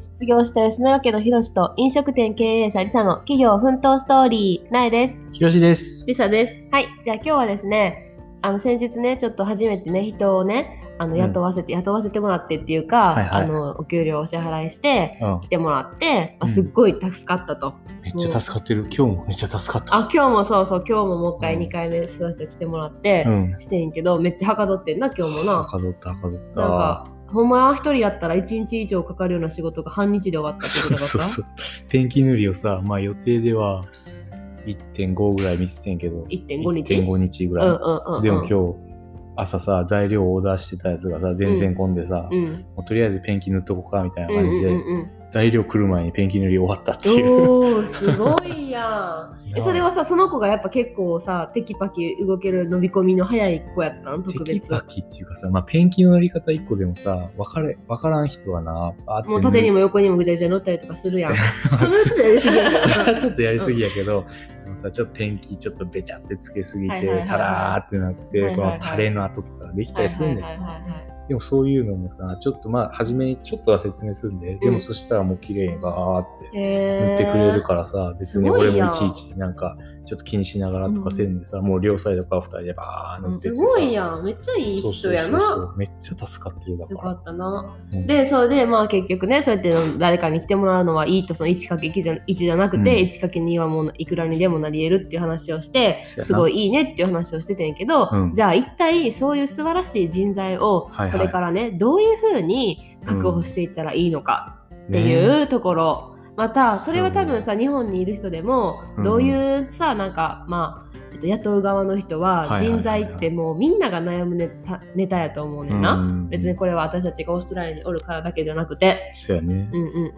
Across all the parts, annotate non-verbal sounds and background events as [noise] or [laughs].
失業した吉永家のひろしと飲食店経営者りさの企業奮闘ストーリー、なえです。ひろしです。リサです。はい。じゃあ今日はですね、あの先日ね、ちょっと初めてね、人をね、あのうん雇わせて、雇わせてもらってっていうか、はいはいあの、お給料をお支払いして、うん来。てもらって、まあうんすっごい助かったと。めっちゃ助かってる。今日もめっちゃ助かった。あ、今日もそうそう、今日ももう一回うん2回目その人来てもらって、うん。してんけど、めっちゃはかどってんな、今日もな。はかどった、はかどった。なんか、ほんまは一人やったら1日以上かかるような仕事が半日で終わったってことだそうそう。ペンキ塗りをさ、まあ予定では1.5ぐらい見ててんけど、1.5日1.5日？ぐうんらい。うんうんうん。でも今日、朝さ、材料をオーダーしてたやつがさ、全然混んでさ、うん。もうとりあえずペンキ塗っとこうかみたいなうん感じで、うんうん材料来る前にペンキ塗り終わったっていう。すごいやん。[laughs] えそれはさその子がやっぱ結構さテキパキ動ける伸び込みの早い子やったん？特別。テキパキっていうかさ、まあ、ペンキの塗り方一個でもさ、分かれ、分からん人はな、もう縦にも。も横にもぐちゃぐちゃ乗ったりとかするやん。[laughs] その人やりすぎや [laughs] ちょっとやりすぎやけど、でもさ、ちょっとペンキちょっとべちゃってつけすぎて、タラーってなって、はいはいはいこのタレの跡とかできたりするんだよはいはいはいはいでもそういうのもさ、ちょっとまあ、初めにちょっとは説明するんで、でもそしたらもう綺麗にバーって塗ってくれるからさ、別に俺もいちいちなんか、ちょっと気にしながらとかせんでさ、もう両サイドから二人でバーすごいやん。めっちゃいい人やな。めっちゃ助かってるだか。よからったな。うん。でそれでまあ結局ねそうやって誰かに来てもらうのはいいとその 1×1 じゃ1じゃなくて、うん。1×2 はもういくらにでもなり得るっていう話をしてすごいいいねっていう話をしててんけど、うん。じゃあ一体そういう素晴らしい人材をはいはい。これからね、どういうふうに確保していったらいいのかっていね。うところ、またそれは多分さ日本にいる人でもうん。どういうさ、なんかまあえっと雇う側の人は人材ってもうみんなが悩むネタネタやと思うねんな、うん。別にこれは私たちがオーストラリアにおるからだけじゃなくて。そうやね。うんうんうん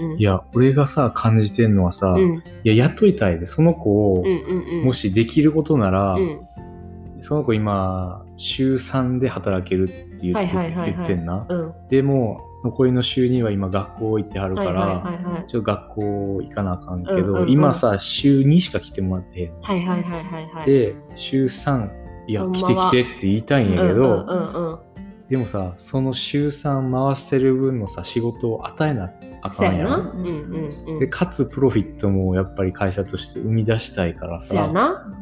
うんうん。いや、俺がさ、感じてんのはさ、うん。いや、雇いたいで、その子を、うんうんうん。もしできることなら、うん。その子今、週3で働けるって言って,、はいはいはいはい。言ってんな。うん。でも、残りの週には今学校行ってはるから、ちょっと学校行かなあかんけど、今さ、週2しか来てもらってへん。はいはいはいはいはいで、週3、いや、来て来てって言いたいんやけど、でもさ、その週3回せる分のさ、仕事を与えなあ。かんやん。うんうんうん。で、かつプロフィットもやっぱり会社として生み出したいからさ、な。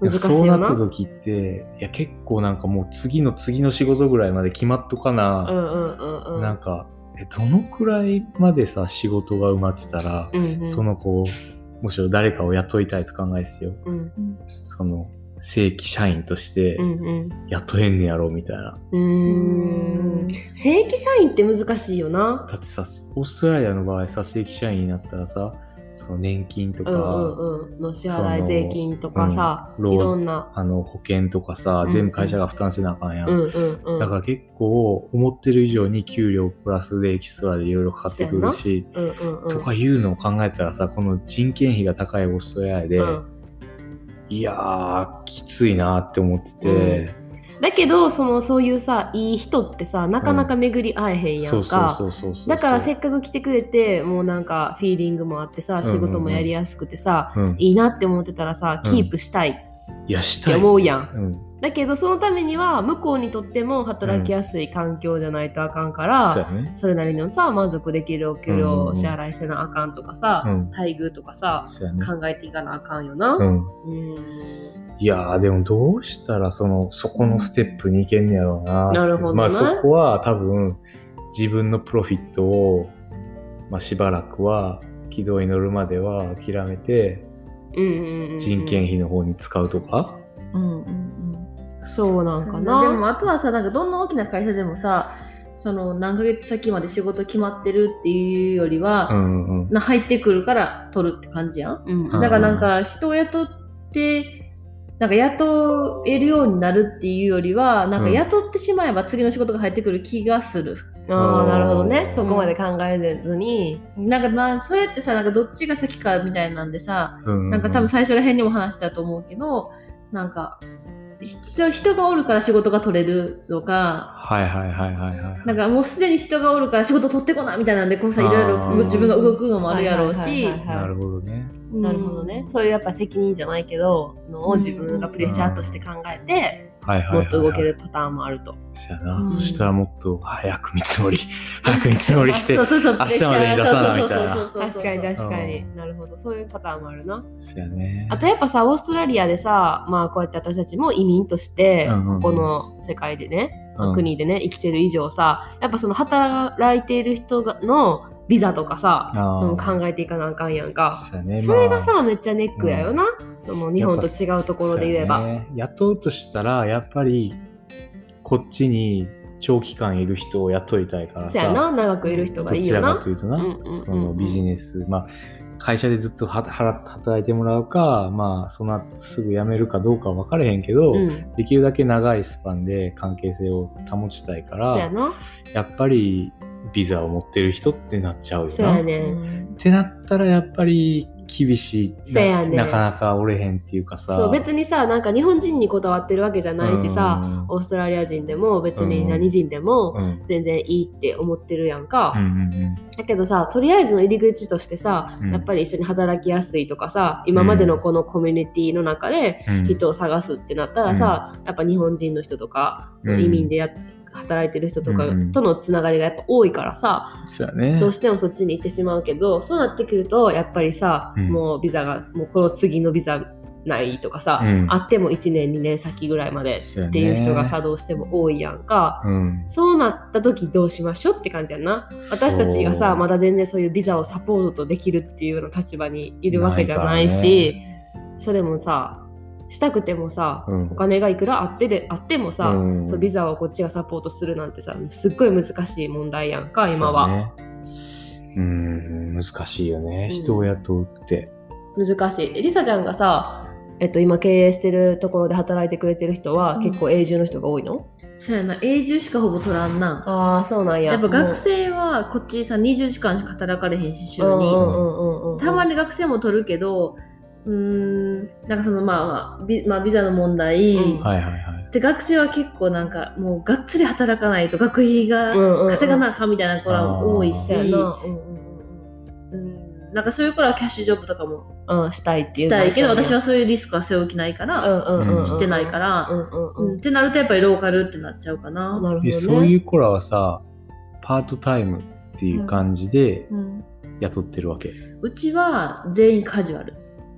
難しいそうよな。なった時って、いや結構なんかもう次の次の仕事ぐらいまで決まっとかうんな、うんうんうん。なんか、え、どのくらいまでさ、仕事が埋まってたら、うんうん、その子、むしろ誰かを雇いたいと考えててよ。うんその、正規社員としてうんうん雇えんねやろ、みたいな。うーん正規社員って難しいよな。だってさ、オーストラリアの場合さ、正規社員になったらさ、その年金とか、うんうんうん。の支払い税金とかさ、そのいろんな。あの保険とかさうん、全部会社が負担せなあかんやん。うんうんうん。だから結構思ってる以上に給料プラスでエキストラでいろいろかかってくるし、うんうんうん。とかいうのを考えたらさ、この人件費が高いオーストラリアで、うんいやー、きついなって思ってて、だけどそのそういうさいい人ってさなかなか巡り会えへんやんか。だからせっかく来てくれてもうなんかフィーリングもあってさうんうん仕事もやりやすくてさ、うん、いいなって思ってたらさうんキープしたいっいや、したい。て思うやん。うん、だけどそのためには向こうにとっても働きやすい環境じゃないとあかんから、そうやね。それなりのさ満足できるお給料をお支払いせなあかんとかさ、うん待遇とかさね。考えていかなあかんよな。うん。うんいやーでもどうしたらそのそこのステップに行けんねやろうななるほどねまあそこは多分自分のプロフィットを、まあ、しばらくは軌道に乗るまでは諦めて人件費の方に使うとか、うんうんうん。そうなんかでな。もあとはさなんかどんな大きな会社でもさその何ヶ月先まで仕事決まってるっていうよりは、うんうん。な入ってくるから取るって感じやん。うん。うんだからなんか人を雇ってなんか雇えるようになるっていうよりはなんかうん。雇ってしまえば次の仕事が入ってくる気がする。ああなるほどね。うんそこまで考えずに、なんかなそれってさなんかどっちが先かみたいなんでさうん。なんか多分最初ら辺にも話したと思うけどなんか人人がおるから仕事が取れるとか。はいはいはいはいはい。なんかもうすでに人がおるから仕事取ってこなみたいなんでこうさいろいろ自分が動くのもあるやろうし。なるほどね。なるほどね、そういうやっぱ責任じゃないけどのを自分がプレッシャーとして考えてはいはいはいはい。もっと動けるパターンもあると。そやな、うん。そしたらもっと早く見積もり。[laughs] 早く見積もりしてそうそうそう明日までに出さなみたいな。そうそうそうそう確かに確かうに。なるほど。そういうパターンもあるな。そやね。あとやっぱさ、オーストラリアでさ、まあこうやって私たちも移民として、うんうんうん。ここの世界でね、うん。国でね、生きてる以上さ、やっぱその働いている人がのビザとかさ、考えていかなあかんやんか。ねそれがさ、まあめっちゃネックやよな。その日本と違うところで言えば。ね雇うとしたらやっぱりこっちに長期間いる人を雇いたいからさそうやな、長くいる人がいいよなどちらか。というとな、うんうんうんうんそのビジネス、まあ、会社でずっと働いてもらうか、まあ、その後すぐ辞めるかどうかは分からへんけど、うん、できるだけ長いスパンで関係性を保ちたいから。やっぱりビザを持ってる人ってなっちゃうよな。ね。ってなったらやっぱり厳しいそうやね。ななかなかおれへんっていうかさ。そう、別にさ、なんか日本人にこだわってるわけじゃないしさ、うん。オーストラリア人でも別に何人でもうん。全然いいって思ってるやんか。うんうんだけどさ、とりあえずの入り口としてさ、うん。やっぱり一緒に働きやすいとかさ、今までのこのコミュニティの中でうん人を探すってなったらさ、やっぱ日本人の人とか、移民でやっ働いてる人とかうんとのつながりがやっぱ多いからさ、そうやね。どうしてもそっちに行ってしまうけどそうなってくるとやっぱりさ、うん。もうビザがもうこの次のビザないとかさ、うん。あっても1年2年先ぐらいまでっていう人がさどうしても多いやんか。うん。そうなった時どうしましょうって感じやんな。私たちがさまだ全然そういうビザをサポートできるっていうような立場にいるわけじゃないないしそれもさしたくてもさ、うん。お金がいくらあってであってもさ、うん。そうビザをこっちがサポートするなんてさすっごい難しい問題やんか今は。そうね。うん難しいよね、うん。人を雇うって。難しい。りさちゃんがさ、えっと、今経営してるところで働いてくれてる人は、うん。結構永住の人が多いの？そうやな。永住しかほぼ取らんな。ああそうなんや。やっぱ学生はこっちさ20時間しか働かれへんし週に、うんうんうんうんうん。たまに学生も取るけどうーん。なんかそのまあまあビ,、まあ、ビザの問題、うん。はいはいはい。で学生は結構なんかもうがっつり働かないと学費が稼がなあかんみたいな子らも多いし、そうんうん。うんなんかそういう子らはキャッシュジョブとかも。したいっていう。したいけど私は、はそういうリスクは背負う気ないから、うんうんうんうん。してないから、うんうんうんうん。ってなるとやっぱりローカルってなっちゃうかな。なるほどそういう子らはさパートタイムっていう感じでうん。雇ってるわけ、うちは全員カジュアル。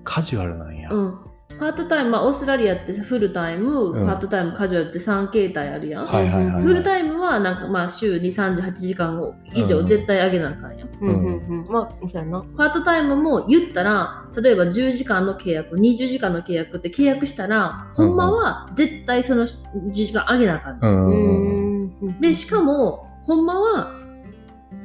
カジュアルなんや、うん。パートタイム、まあ、オーストラリアってフルタイム、うんパートタイム、カジュアルって3形態あるやん。はいはいはいはいフルタイムはなんかまあ週2、38時間以上うん絶対上げなあかんやん。うんうんうん。まあ、そうやな。パートタイムも言ったら、例えば10時間の契約、20時間の契約って契約したら、ほんまは絶対その時間上げなあかん。うんううんん。で、しかも、ほんまは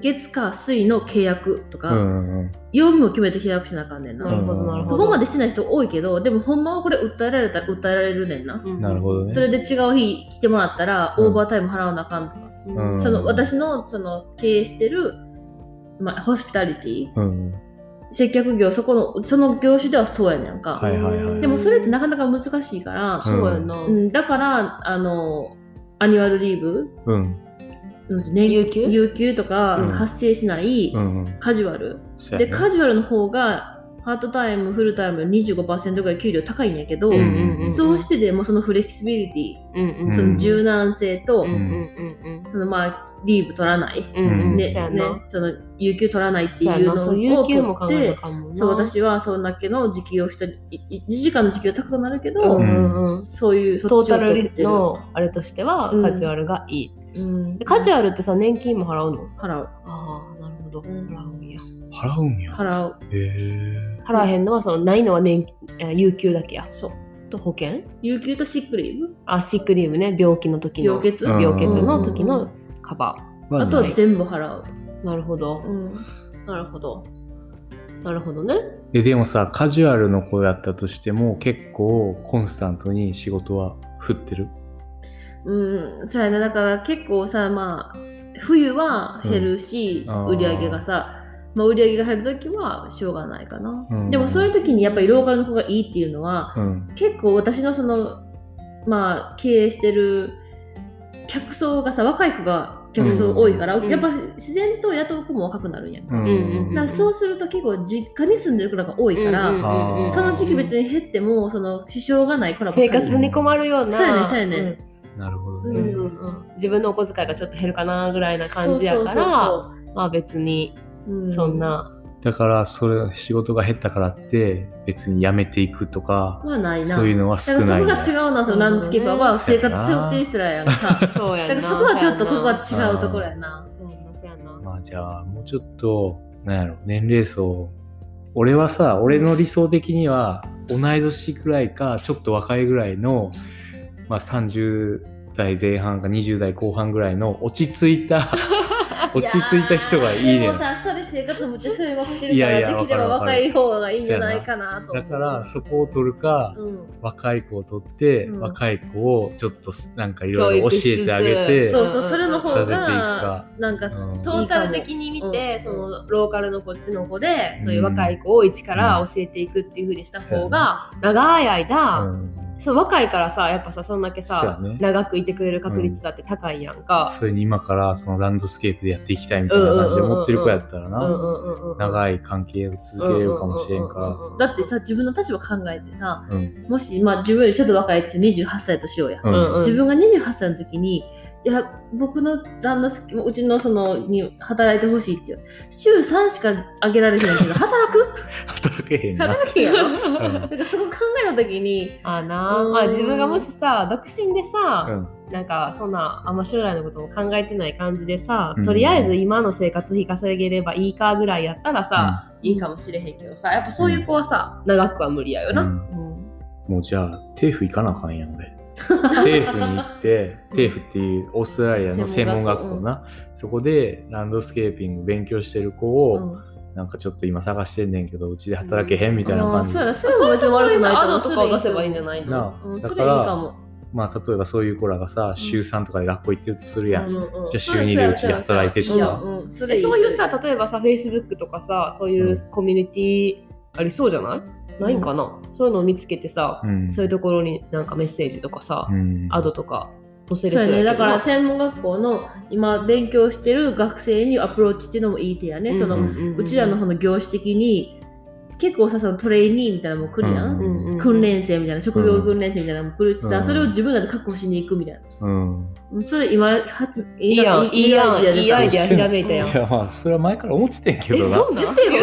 月火水の契約とか、うんうん曜日も決めて契約しなあかんねんな。なるほどなるほど。ここまでしない人多いけど、でもほんまはこれ訴えられたら訴えられるねんな。うんなるほどねそれで違う日来てもらったら、うんオーバータイム払わなあかんとか。うんうんその私のその経営してる、まあ、ホスピタリティ、うん接客業、そこの、その業種ではそうやねんか。はいはいはいでもそれってなかなか難しいから、そうやな。うん、だから、あの、アニュアルリーブ、うんうん年有給？有給とかうん発生しないうんうんカジュアル。で、そうやねカジュアルの方が、パートタイム、フルタイム25%ぐらい給料高いんやけど、うんうんうんそうしてでもそのフレキシビリテうんうんィ、その柔軟性と、うんうんうんそのまあ、リーブ取らない、うんうんうん。ねねな。、その有給取らないって。いうのをそう有給も考取ってえ。そう、私はそんだけの時給を一人、1時間の時給高くなるけど、うんうんうん。そういう、そトーっちをタル。のあれとしてはうんカジュアルがいい。うんでカジュアルってさ、年金も払うの？払う。ああ、なるほど。ん払うんや。払うんや払う。へえ払わへんのは、その、ないのは年、え有給だけや。そう。と保険？有給とシックリーブあ、シックリーブね。病気の時の。病欠うん病欠の時のカバまあとは全部払う。ー。なるほど。うん。なるほど。なるほどね。えでもさカジュアルの子だったとしても結構コンスタントに仕事は振ってる？うん、そうやね。だから結構さ、まあ、冬は減るし、うん。売り上げがさ、まあ、売り上げが減るときはしょうがないかな。うん。でもそういう時にやっぱりローカルの方がいいっていうのは、うん。結構私のその、まあ、経営してる客層がさ若い子が客層多いから、うん。やっぱ自然と雇う子も若くなるんやんか、うん。うんだからそうすると結構実家に住んでる子らが多いから、その時期別に減ってもその支障がない子らばっか生り活に困るような。そうやねそうやねなるほどうんね。うんうん。自分のお小遣いがちょっと減るかなぐらいな感じやからそまあ別にうそんな、だから、それ、仕事が減ったからって、別に辞めていくとか、まあないな。そういうのは少だからない。そこが違うなそのランドスケーパーは生活背負ってる人らやんかそうやな。だからそこはちょっとここは違うところやな。そうやなそうやなまあじゃあ、もうちょっと、なんやろ、年齢層。俺はさ、俺の理想的には、同い年ぐらいか、ちょっと若いぐらいの、まあ30代前半か20代後半ぐらいの落ち着いた、[laughs] 落ち着いた人がいいね。んでも。さそれ生活むっちゃそういうまくてるいやいやからできれば若い方がいいんじゃないかなとだから、そこを取るか、うん。若い子を取って、うん。若い子をちょっとなんかいろいろ教えてあげて、そうそうそれの方がか。なんかうん。トータル的に見て、うんそのローカルのこっちの子で、そういう若い子を一から教えていくっていう風にした方が、長い間、うんそう若いからさやっぱさそんだけさ、やね。長くいてくれる確率だって高いやんか。それに今からそのランドスケープでやっていきたいみたいな感じで思ってる子やったらな、うんうんうんうん、長い関係を続けれるかもしれんから、うんうんうんうん。だってさ自分の立場考えてさうん。もし、まあ、自分よりちょっと若い人28歳としようや、うん。うんうん自分が28歳の時にいや僕の旦那スケうちのそのに働いてほしいって週3しかあげられへんけど働く？[laughs] 働けへんな。働けへんやろ？うん。だからそこ考えた時にあな。あ、うん。まあ自分がもしさ独身でさ、うん。なんかそんなあんま将来のことも考えてない感じでさ、うん。とりあえず今の生活費稼げればいいかぐらいやったらさ、いいかもしれへんけどさやっぱそういう子はさ、長くは無理やよな。うん。うん。もうじゃあ、テーフ行かなあかんやん、俺。テーフに行って、テーフっていうオーストラリアの専門学校な、そこでランドスケーピング勉強してる子を、うん。なんかちょっと今探してんねんけど、うちで働けへんみたいな感じ。で。あーそうやなそれも別に悪くないアドと思う。とかを出せばいいんじゃないの？う。ん、だそかられいいかも。まあ、例えばそういう子らがさ、週3とかで学校行ってるとするやん。うんうんじゃあ週2でうちで働いてとか。うんうん、そういうさ例えばさ Facebook とかさそういうコミュニティありそうじゃない、ないんかな、そういうのを見つけてさ、うん。そういうところになんかメッセージとかさ、うん。アドとか載せれそうやね、だからせ専門学校の今勉強してる学生にアプローチっていうのもいい手やね、そのうちらのその業種的に結構さそのトレーニーみたいなのも来るやん、うん訓練生みたいな職業訓練生みたいなのも来るしさ、うん。それを自分らで確保しに行くみたいな。うん。うん。それ今はいいいやんいいやんいいアイデアひらめいたやんいや、まあ、それは前から思っててんけえどな。そうなん？てよいや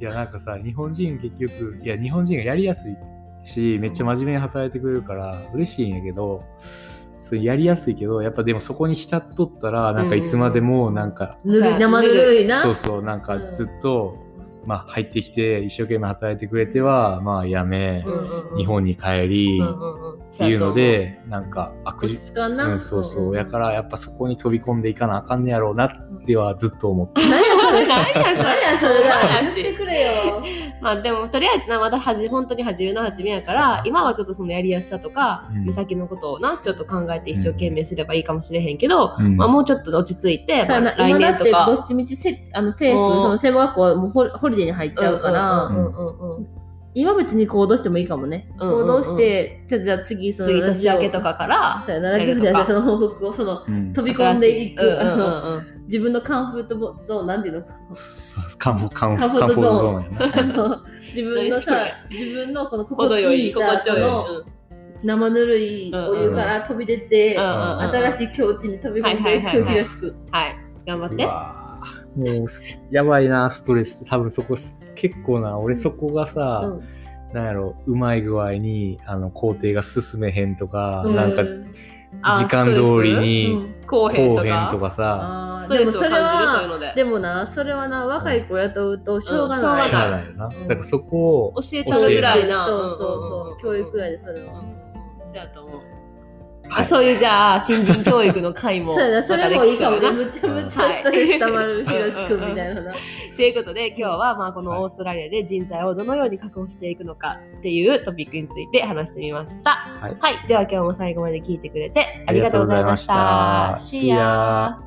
いや、なんかさ、日本人結局、いや、日本人がやりやすいし、めっちゃ真面目に働いてくれるから、嬉しいんやけど、それやりやすいけど、やっぱでもそこに浸っとったら、なんかいつまでも、なんか、ぬるい生ぬるいな。そうそう、なんかずっと、まあ、入ってきて、一生懸命働いてくれては、まあ、やめ、日本に帰り、っていうので、なんか、悪落事かんな、うん、そうそう。やから、やっぱそこに飛び込んでいかなあかんねやろうなってはずっと思って。[laughs] [laughs] 何やそれ。何やそれ言ってくれよ。まあでもとりあえずなまだはじ本当に初めの初めやから今はちょっとそのやりやすさとか、うん。目先のことをなちょっと考えて一生懸命すればいいかもしれへんけど、うん。まあ、もうちょっと落ち着いて、まあ来今だってど年とかっちみちせあのテーもうフその専門学校はもうホホリデーに入っちゃうから、うんうんうんうん。今別に行動してもいいかもね、うんうんうん。行動してちょっとじゃあ次その次年明けとかからそうやなラジオでその報告をそのうん。飛び込んでいく、うんうんうん自分のカンフートゾーンなんていうの？そうカンフカンフカンフートゾーン。カンフートゾーンやな。あの自分のさ自分のこの心地いいさ心地よい、この生ぬるいお湯から飛び出て、うん。うんうん新しい境地に飛び込んでいくはいはいはいはい。ひろしくはい。頑張って。もうす、やばいな、ストレス。多分そこ、結構な、俺そこがさ、うん。なんやろ、うまい具合に、あの、工程が進めへんとか、うん。なんか、あ時間通りうに、んこうへんこうへとかさ、でもそれトレスを感じるそういうはので。でもなそれはな若い子雇うとしょうがうん。ない、しょうがないよな。うん。だからそこを、教えちゃうぐらいなそうそうそう、教育やでそれは、そうやと思う、はい。あそういうじゃあ新人教育の会も [laughs] そうやなそれもいいかもね。むちゃむちゃストレス溜まるひろしくんみたい。ななということで今日はまあこのオーストラリアで人材をどのように確保していくのかっていうトピックについて話してみました。はいはい、では今日も最後まで聞いてくれてありがとうございました。ありがとうございました See ya!